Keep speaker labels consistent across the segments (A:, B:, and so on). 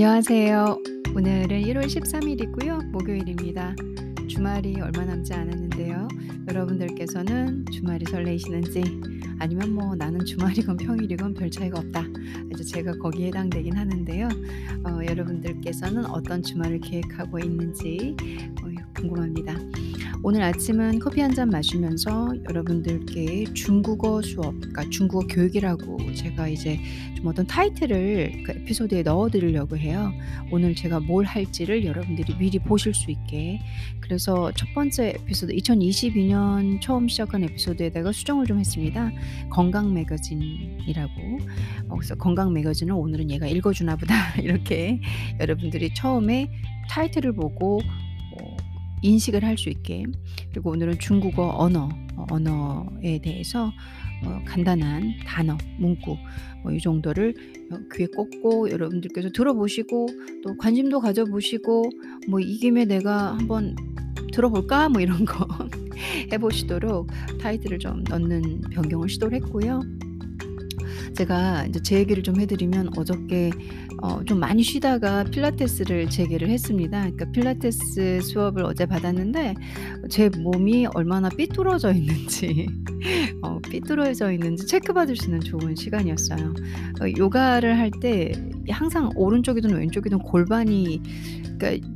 A: 안녕하세요. 오늘은 1월 13 일이고요. 목요일입니다. 주말이 얼마 남지 않았는데요. 여러분들께서는 주말이 설레이시는지 아니면 뭐 나는 주말이건 평일이건 별 차이가 없다. 이제 제가 거기에 해당되긴 하는데요. 어, 여러분들께서는 어떤 주말을 계획하고 있는지 어, 궁금합니다. 오늘 아침은 커피 한 잔 마시면서 여러분들께 중국어 수업, 그러니까 중국어 교육이라고 제가 이제 좀 어떤 타이틀을 그 에피소드에 넣어 드리려고 해요. 오늘 제가 뭘 할지를 여러분들이 미리 보실 수 있게. 그래서 첫 번째 에피소드 2022년 처음 시작한 에피소드에다가 수정을 좀 했습니다. 건강 매거진이라고. 어, 그래서 건강 매거진을 오늘은 얘가 읽어주나 보다. 이렇게 여러분들이 처음에 타이틀을 보고 뭐 인식을 할 수 있게 그리고 오늘은 중국어 언어 어, 언어에 대해서 어, 간단한 단어 문구 뭐 이 정도를 어, 귀에 꽂고 여러분들께서 들어보시고 또 관심도 가져보시고 뭐 이 김에 내가 한번 들어볼까 뭐 이런 거 해보시도록 타이틀을 좀 넣는 변경을 시도를 했고요. 제가 이제 제 얘기를 좀 해드리면 어저께 어, 좀 많이 쉬다가 필라테스를 재개를 했습니다. 그러니까 필라테스 수업을 어제 받았는데 제 몸이 얼마나 삐뚤어져 있는지 어, 삐뚤어져 있는지 체크받을 수 있는 좋은 시간이었어요. 어, 요가를 할 때 항상 오른쪽이든 왼쪽이든 골반이 그러니까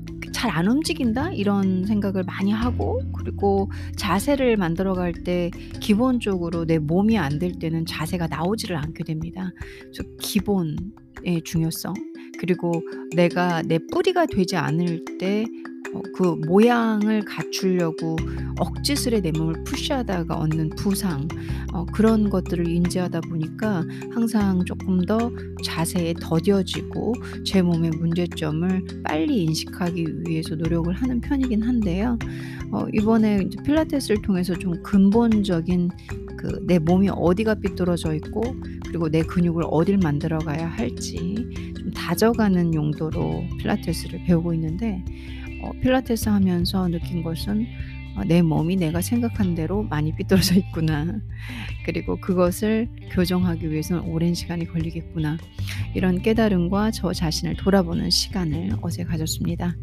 A: 잘 안 움직인다 이런 생각을 많이 하고 그리고 자세를 만들어 갈 때 기본적으로 내 몸이 안 될 때는 자세가 나오지를 않게 됩니다. 그래서 기본의 중요성 그리고 내가 내 뿌리가 되지 않을 때 어, 그 모양을 갖추려고 억지스레 내 몸을 푸시하다가 얻는 부상 어, 그런 것들을 인지하다 보니까 항상 조금 더 자세에 더뎌지고 제 몸의 문제점을 빨리 인식하기 위해서 노력을 하는 편이긴 한데요. 어, 이번에 필라테스를 통해서 좀 근본적인 그 내 몸이 어디가 삐뚤어져 있고 그리고 내 근육을 어딜 만들어 가야 할지 좀 다져가는 용도로 필라테스를 배우고 있는데 어, 필라테스 하면서 느낀 것은 어, 내 몸이 내가 생각한 대로 많이 삐뚤어져 있구나. 그리고 그것을 교정하기 위해서는 오랜 시간이 걸리겠구나. 이런 깨달음과 저 자신을 돌아보는 시간을 어제 가졌습니다.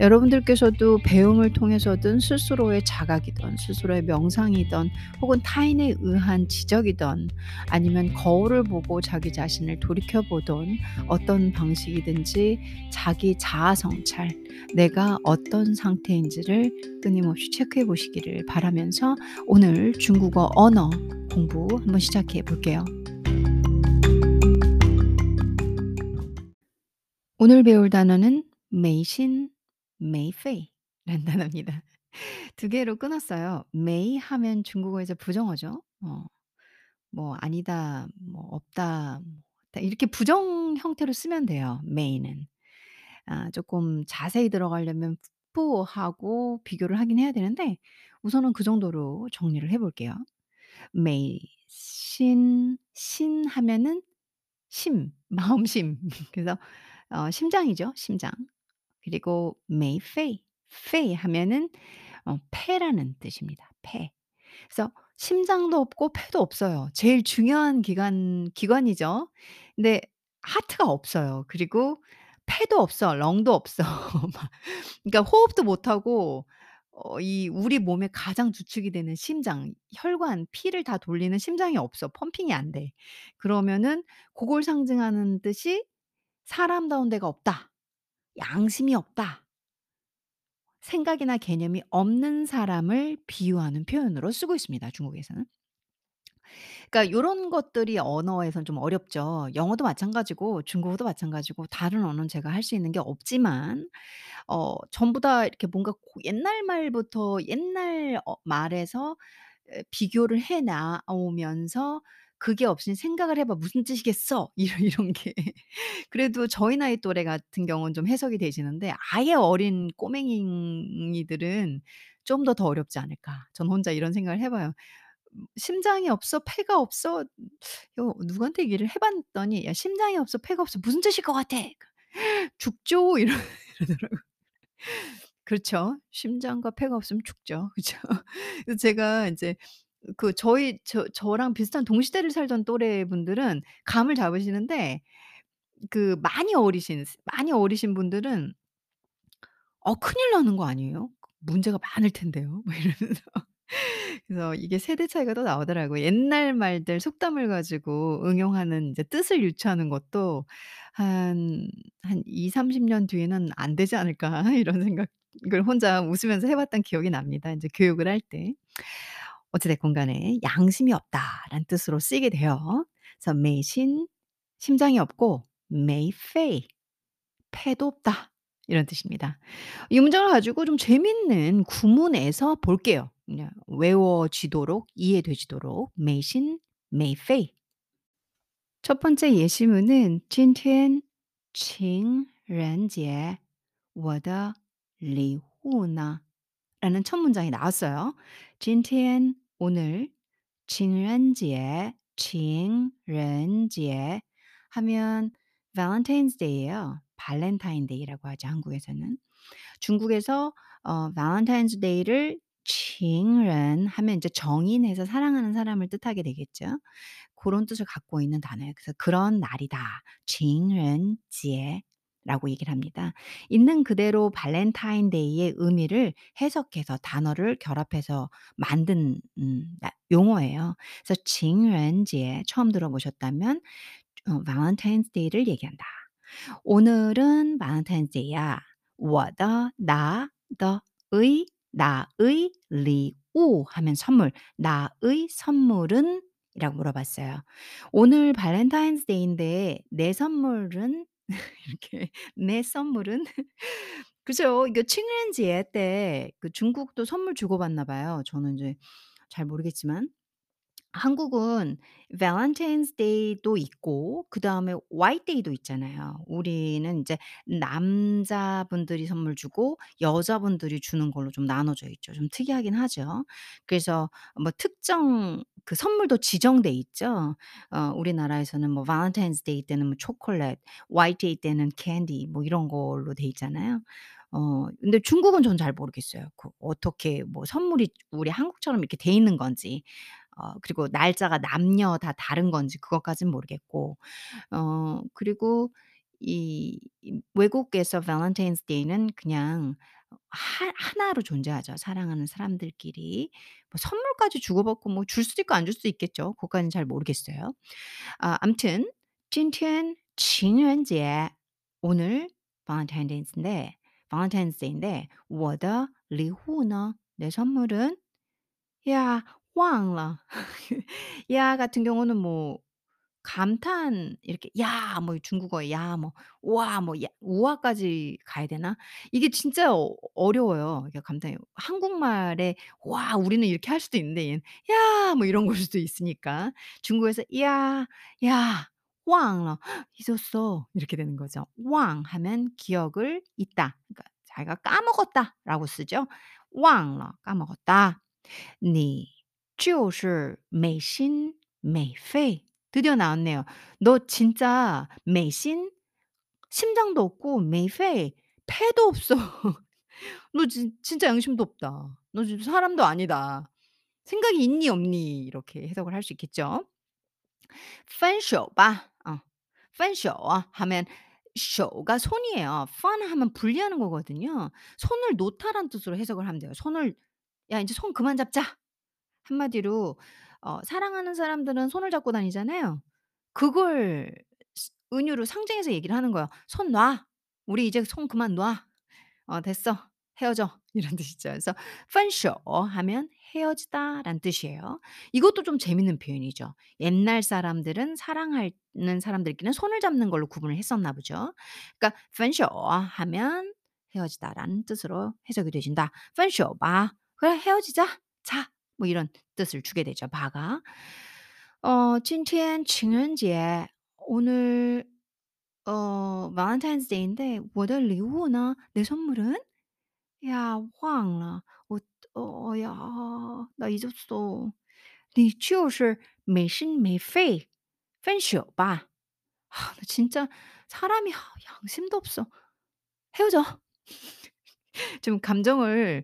A: 여러분들께서도 배움을 통해서든 스스로의 자각이든 스스로의 명상이든 혹은 타인에 의한 지적이든 아니면 거울을 보고 자기 자신을 돌이켜보던 어떤 방식이든지 자기 자아 성찰, 내가 어떤 상태인지를 끊임없이 체크해 보시기를 바라면서 오늘 중국어 언어 공부 한번 시작해 볼게요. 오늘 배울 단어는 메이신, 메이페이라는 단어입니다. 두 개로 끊었어요. 메이 하면 중국어에서 부정어죠. 어, 뭐 아니다, 뭐 없다, 뭐 이렇게 부정 형태로 쓰면 돼요. 메이는. 아 조금 자세히 들어가려면 푸하고 비교를 하긴 해야 되는데 우선은 그 정도로 정리를 해 볼게요. 메이 신, 신 하면은 심, 마음심. 그래서 어 심장이죠, 심장. 그리고 메이 페이, 페이 하면은 어 폐라는 뜻입니다. 폐. 그래서 심장도 없고 폐도 없어요. 제일 중요한 기관 기관이죠. 근데 하트가 없어요. 그리고 폐도 없어. 렁도 없어. 막 그러니까 호흡도 못 하고 어 이 우리 몸의 가장 주축이 되는 심장, 혈관, 피를 다 돌리는 심장이 없어. 펌핑이 안 돼. 그러면은 고걸 상징하는 듯이 '사람다운 데가 없다. 양심이 없다.' 생각이나 개념이 없는 사람을 비유하는 표현으로 쓰고 있습니다, 중국에서는. 그러니까 요런 것들이 언어에선 좀 어렵죠. 영어도 마찬가지고 중국어도 마찬가지고 다른 언어는 제가 할 수 있는 게 없지만 어 전부 다 이렇게 뭔가 고 옛날 말부터 옛날 어 말에서 에 비교를 해 나오면서 "그게 없으니 생각을 해 봐. 무슨 뜻이겠어?" 이런 이런 게 그래도 저희 나이 또래 같은 경우는 좀 해석이 되시는데 아예 어린 꼬맹이들은 좀 더 더 어렵지 않을까. 저는 혼자 이런 생각을 해 봐요. 음 "심장이 없어. 폐가 없어." 이거 누구한테 얘기를 해 봤더니 "야 심장이 없어. 폐가 없어. 무슨 뜻일 것 같아?" "죽죠." 이러 이러더라고요. 그렇죠. 심장과 폐가 없으면 죽죠. 그죠. 그래서 제가 인제 그 저희 저 저랑 비슷한 동시대를 살던 또래분들은 감을 잡으시는데 그 많이 어리신 많이 어리신 분들은 "어 큰일 나는 거 아니에요? 문제가 많을 텐데요." 막 이러면서 그래서 이게 세대 차이가 또 나오더라고요. 옛날 말들 속담을 가지고 응용하는 이제 뜻을 유추하는 것도 한 한 2-30 년 뒤에는 '안 되지 않을까?' 이런 생각을 혼자 웃으면서 해 봤던 기억이 납니다 인제 교육을 할 때. 어찌 됐건 간에 "양심이 없다."라는 뜻으로 쓰이게 돼요. 그래서 매신 심장이 없고 매이페이 패도 없다 이런 뜻입니다. 이 문장을 가지고 좀 재밌는 구문에서 볼게요. 그냥 외워지도록 이해되지도록 매신 매이페이 첫 번째 예시문은 今天情人节我的礼物呢 라는 첫 문장이 나왔어요. 今天 오늘 情人节 情人节 하면 발렌타인스 데이예요. 발렌타인 데이라고 하죠, 한국에서는. 중국에서 어 발렌타인스 데이를 情人 하면 이제 정인해서 사랑하는 사람을 뜻하게 되겠죠. 고런 뜻을 갖고 있는 단어예요. 그래서 "그런 날이다. 情人节라고 얘기를 합니다. 있는 그대로 발렌타인 데이의 의미를 해석해서 단어를 결합해서 만든 음 나 용어예요. 그래서 情人节 처음 들어보셨다면 어 발렌타인스 데이를 얘기한다. "오늘은 발렌타인스 데이야. 我的 나 the 의 나의 礼物 하면 선물, 나의 선물은 이라고 물어봤어요. "오늘 Valentine's Day인데 내 선물은?" 이렇게 "내 선물은?" 그죠. 이게 情人节 때그 중국도 선물 주고 받나 봐요. 저는 이제 잘 모르겠지만. 한국은 Valentine's Day도 있고 그다음에 화이트 데이도 있잖아요. 우리는 인제 남자분들이 선물 주고 여자분들이 주는 걸로 좀 나눠져 있죠. 좀 특이하긴 하죠. 그래서 뭐 특정 그 선물도 지정돼 있죠. 어 우리나라에서는 뭐 Valentine's Day 때는 뭐 초콜릿, 데이 때는 캔디 뭐 이런 걸로 돼 있잖아요. 어 근데 중국은 전 잘 모르겠어요. 그 어떻게 뭐 선물이 우리 한국처럼 이렇게 돼 있는 건지. 어 그리고 날짜가 남녀 다 다른 건지 그것까진 모르겠고. 어 그리고 이 이 외국에서 발렌타인스 데이는 그냥 하 하나로 존재하죠, 사랑하는 사람들끼리. 뭐 선물까지 주고받고 뭐 줄 수도 있고 안 줄 수도 있겠죠. 그것까지는 잘 모르겠어요. 아 아무튼 今天情人节 오늘 발렌타인데이인데 발렌타인스 데이인데 我的礼物呢 내 선물은 야 忘了. 야 같은 경우는 뭐 감탄 이렇게 야 뭐 중국어에 야 뭐 와 뭐 야 우와까지 가야 되나? 이게 진짜 어 어려워요. 이게 감탄이 한국말에 와 우리는 이렇게 할 수도 있는데 얘는 야 뭐 이런 걸 수도 있으니까. 중국에서 야 야 忘了 잊었어 이렇게 되는 거죠. 忘 하면 기억을 잊다. 그러니까 자기가 까먹었다라고 쓰죠. 忘了 까먹었다. 你 就是美心美肺 드디어 나왔네요. "너 진짜 매신 심장도 없고 매페 패도 없어. 너 진 진짜 양심도 없다. 너 진짜 사람도 아니다. 생각이 있니 없니?" 이렇게 해석을 할 수 있겠죠. 分手吧 어 分手 하면 手가 손이에요. 分 하면 분리하는 거거든요. 손을 놓다라는 뜻으로 해석을 하면 돼요. 손을 "야 인제 손 그만 잡자." 한마디로 어 사랑하는 사람들은 손을 잡고 다니잖아요. 그걸 스 은유로 상징해서 얘기를 하는 거예요. "손 놔. 우리 이제 손 그만 놔. 어 됐어. 헤어져." 이런 뜻이죠. 그래서 分手 하면 헤어지다라는 뜻이에요. 이것도 좀 재밌는 표현이죠. 옛날 사람들은 사랑하는 사람들끼리는 손을 잡는 걸로 구분을 했었나 보죠. 그러니까 分手 하면 헤어지다라는 뜻으로 해석이 되진다. 分手吧. "그래 헤어지자. 자." 뭐 이런 뜻을 주게 되죠 바가. 어 今天情人节 오늘 어 발렌타인스 데이인데 我的礼物呢 내 선물은 야 忘了 어 어 야 나 잊었어. 你就是没心没肺分手吧. 아 나 진짜 사람이 아 양심도 없어. 헤어져. 좀 감정을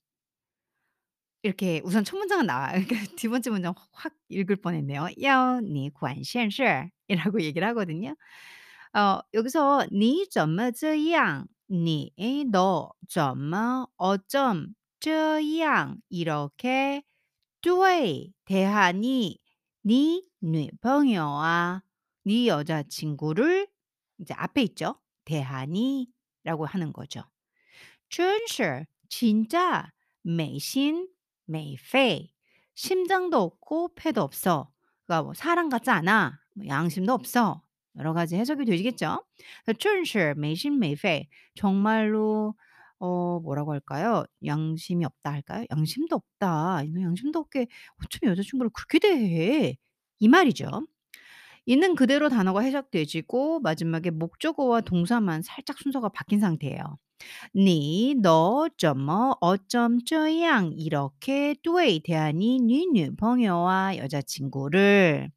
A: 이렇게 우선 첫 문장은 나와요. 그러니까 두 번째 문장 확 읽을 뻔했네요. 要你管闲事이라고 얘기를 하거든요. 어 여기서 你怎么这样 니 너 怎么 어쩜 这样 이렇게 对 대하니 네女朋友아 네 여자친구를 이제 앞에 있죠. 대하니라고 하는 거죠. 真是 진짜 没心 메이페이. 심장도 없고 폐도 없어. 그러니까 뭐 사람 같지 않아. 뭐 양심도 없어. 여러 가지 해석이 되시겠죠? 춘실 메신 메이페이 정말로 어 뭐라고 할까요? 양심이 없다 할까요? 양심도 없다. 너 양심도 없게 어쩜 여자친구를 그렇게 대해? 이 말이죠. 있는 그대로 단어가 해석되지고 마지막에 목적어와 동사만 살짝 순서가 바뀐 상태예요. 你너怎么 어쩜 这样 이렇게 对 대하니 네女朋友와 여자친구를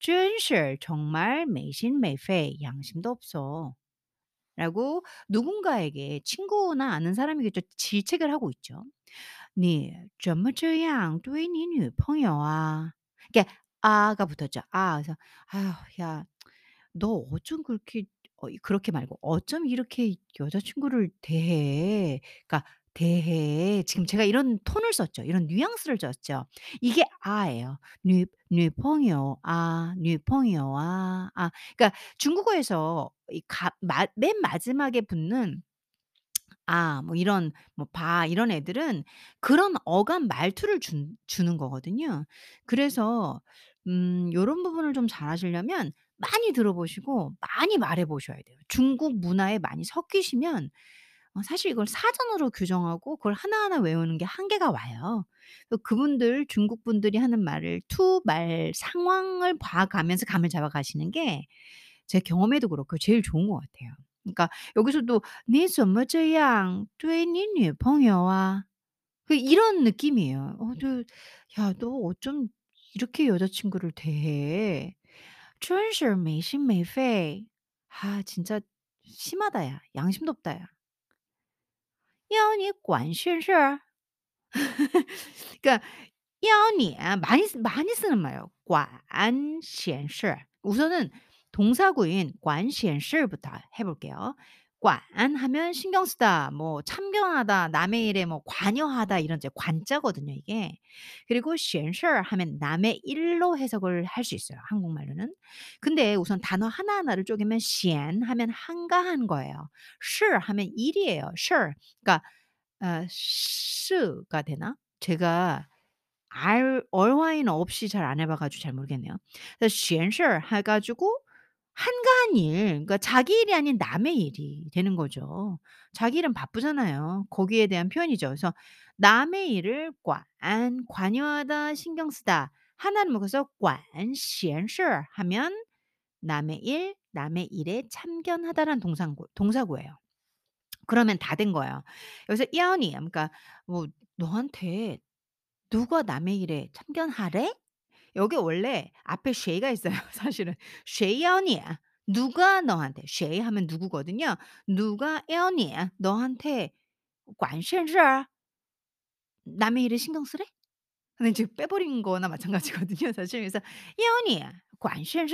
A: 真是 정말 没心没肺 양심도 없어. 라고 누군가에게 친구나 아는 사람이겠죠. 질책을 하고 있죠. 你怎么这样对你女朋友啊? 이게 아가 붙었죠. 아 그래서 "아유 야 너 어쩜 그렇게" 어 그렇게 말고 "어쩜 이렇게 여자친구를 대해?" 그러니까 대해 지금 제가 이런 톤을 썼죠. 이런 뉘앙스를 썼죠. 이게 아예요. "女女朋友 아, 女朋友 아." 아 그러니까 중국어에서 이 가 마 맨 마지막에 붙는 아 뭐 이런 뭐 바 이런 애들은 그런 어감 말투를 준 주는 거거든요. 그래서 음 요런 부분을 좀 잘하시려면 많이 들어 보시고 많이 말해 보셔야 돼요. 중국 문화에 많이 섞이시면 어 사실 이걸 사전으로 규정하고 그걸 하나하나 외우는 게 한계가 와요. 그 그분들 중국 분들이 하는 말을 투 말 상황을 봐 가면서 감을 잡아 가시는 게 제 경험에도 그렇고 제일 좋은 것 같아요. 그러니까 여기서도 你怎么这样对你女朋友啊? 그 이런 느낌이에요. 어 너 "야 너 어쩜 이렇게 여자친구를 대해? 真是没心没肺." 아 진짜 심하다 야. 양심도 없다 야. 要你管闲事? 그러니까 要你 많이 쓰 많이 쓰는 말이에요. 管闲事. 우선은 동사구인 管闲事부터 해 볼게요. 管 하면 신경 쓰다, 뭐 참견하다, 남의 일에 뭐 관여하다 이런 이제 관자거든요 이게. 그리고 闲事 하면 남의 일로 해석을 할 수 있어요 한국말로는. 근데 우선 단어 하나하나를 쪼개면 闲 하면 한가한 거예요. 事 하면 일이에요. 事 그러니까 어 是가 되나? 제가 알 얼화인 없이 잘 안 해 봐 가지고 잘 모르겠네요. 그래서 闲事 해 가지고 한가한 일, 그러니까 자기 일이 아닌 남의 일이 되는 거죠. 자기 일은 바쁘잖아요. 거기에 대한 표현이죠. 그래서 남의 일을 관, 관여하다, 신경 쓰다. 하나를 묶어서 管, 闲事 하면 남의 일, 남의 일에 참견하다라는 동사구, 동사구예요. 그러면 다 된 거예요. 여기서 이언이 그러니까 뭐 너한테 누가 남의 일에 참견하래? 여기 원래 앞에 谁가 있어요. 사실은 쉐이언이야. 누가 너한테 谁 하면 누구거든요. 누가 에언이야. 너한테 관심을 남의 일을 신경 쓰래? 근데 지금 빼버린 거나 마찬가지거든요. 사실 그래서 에언이야. 관심을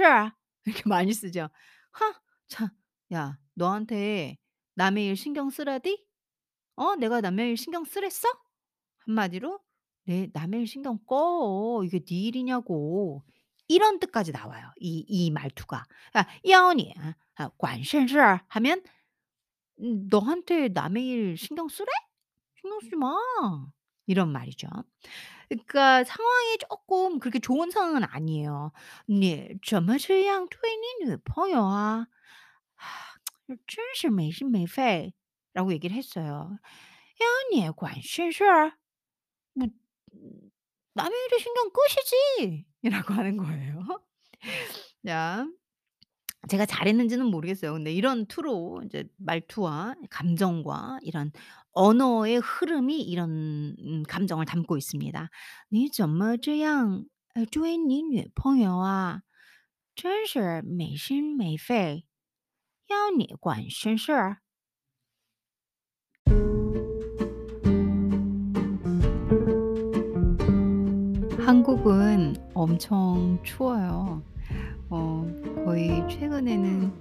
A: 이렇게 많이 쓰죠. 하, 참, 야, 너한테 남의 일 신경 쓰라디? 어, 내가 남의 일 신경 쓰랬어? 한마디로 내 남의 일 신경 꺼. 이게 네 일이냐고." 이런 뜻까지 나와요 이 이 말투가. 그러니까 要你 아 管闲事 하면 음 "너한테 남의 일 신경 쓰래? 신경 쓰지 마." 이런 말이죠. 그러니까 상황이 쪼끔 그렇게 좋은 상황은 아니에요. 你怎么这样对你女朋友啊? 真是没心没肺라고 얘기를 했어요. 要你管闲事? 뭐 음 남의 일에 신경 끄시지. 이라고 하는 거예요. 자 제가 잘했는지는 모르겠어요. 근데 이런 투로 이제 말투와 감정과 이런 언어의 흐름이 이런 음 감정을 담고 있습니다. 你怎么这样呃追你女朋友啊？真是没心没肺，要你管闲事儿。 한국은 엄청 추워요. 어 거의 최근에는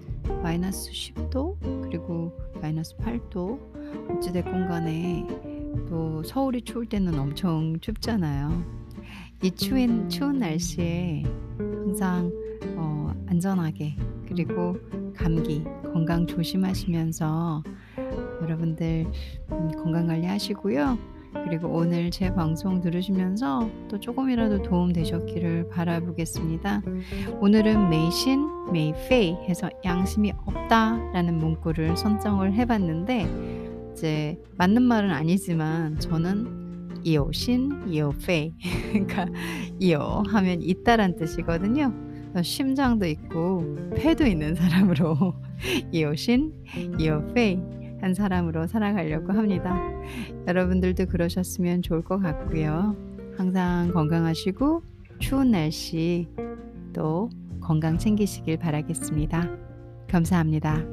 A: 마이너스 10도 그리고 마이너스 8도 어찌 됐건 간에 또 서울이 추울 때는 엄청 춥잖아요. 이 추운 추운 날씨에 항상 어 안전하게 그리고 감기 건강 조심하시면서 여러분들 음 건강 관리 하시고요. 그리고 오늘 제 방송 들으시면서 또 조금이라도 도움 되셨기를 바라보겠습니다. 오늘은 메이신, 메이페이 해서 양심이 없다라는 문구를 선정을 해봤는데 이제 맞는 말은 아니지만 저는 이오신, 이오페이 그러니까 이오 하면 있다란 뜻이거든요. 심장도 있고 폐도 있는 사람으로 이오신, 이오페이 한 사람으로 살아가려고 합니다. 여러분들도 그러셨으면 좋을 것 같고요. 항상 건강하시고 추운 날씨 또 건강 챙기시길 바라겠습니다. 감사합니다.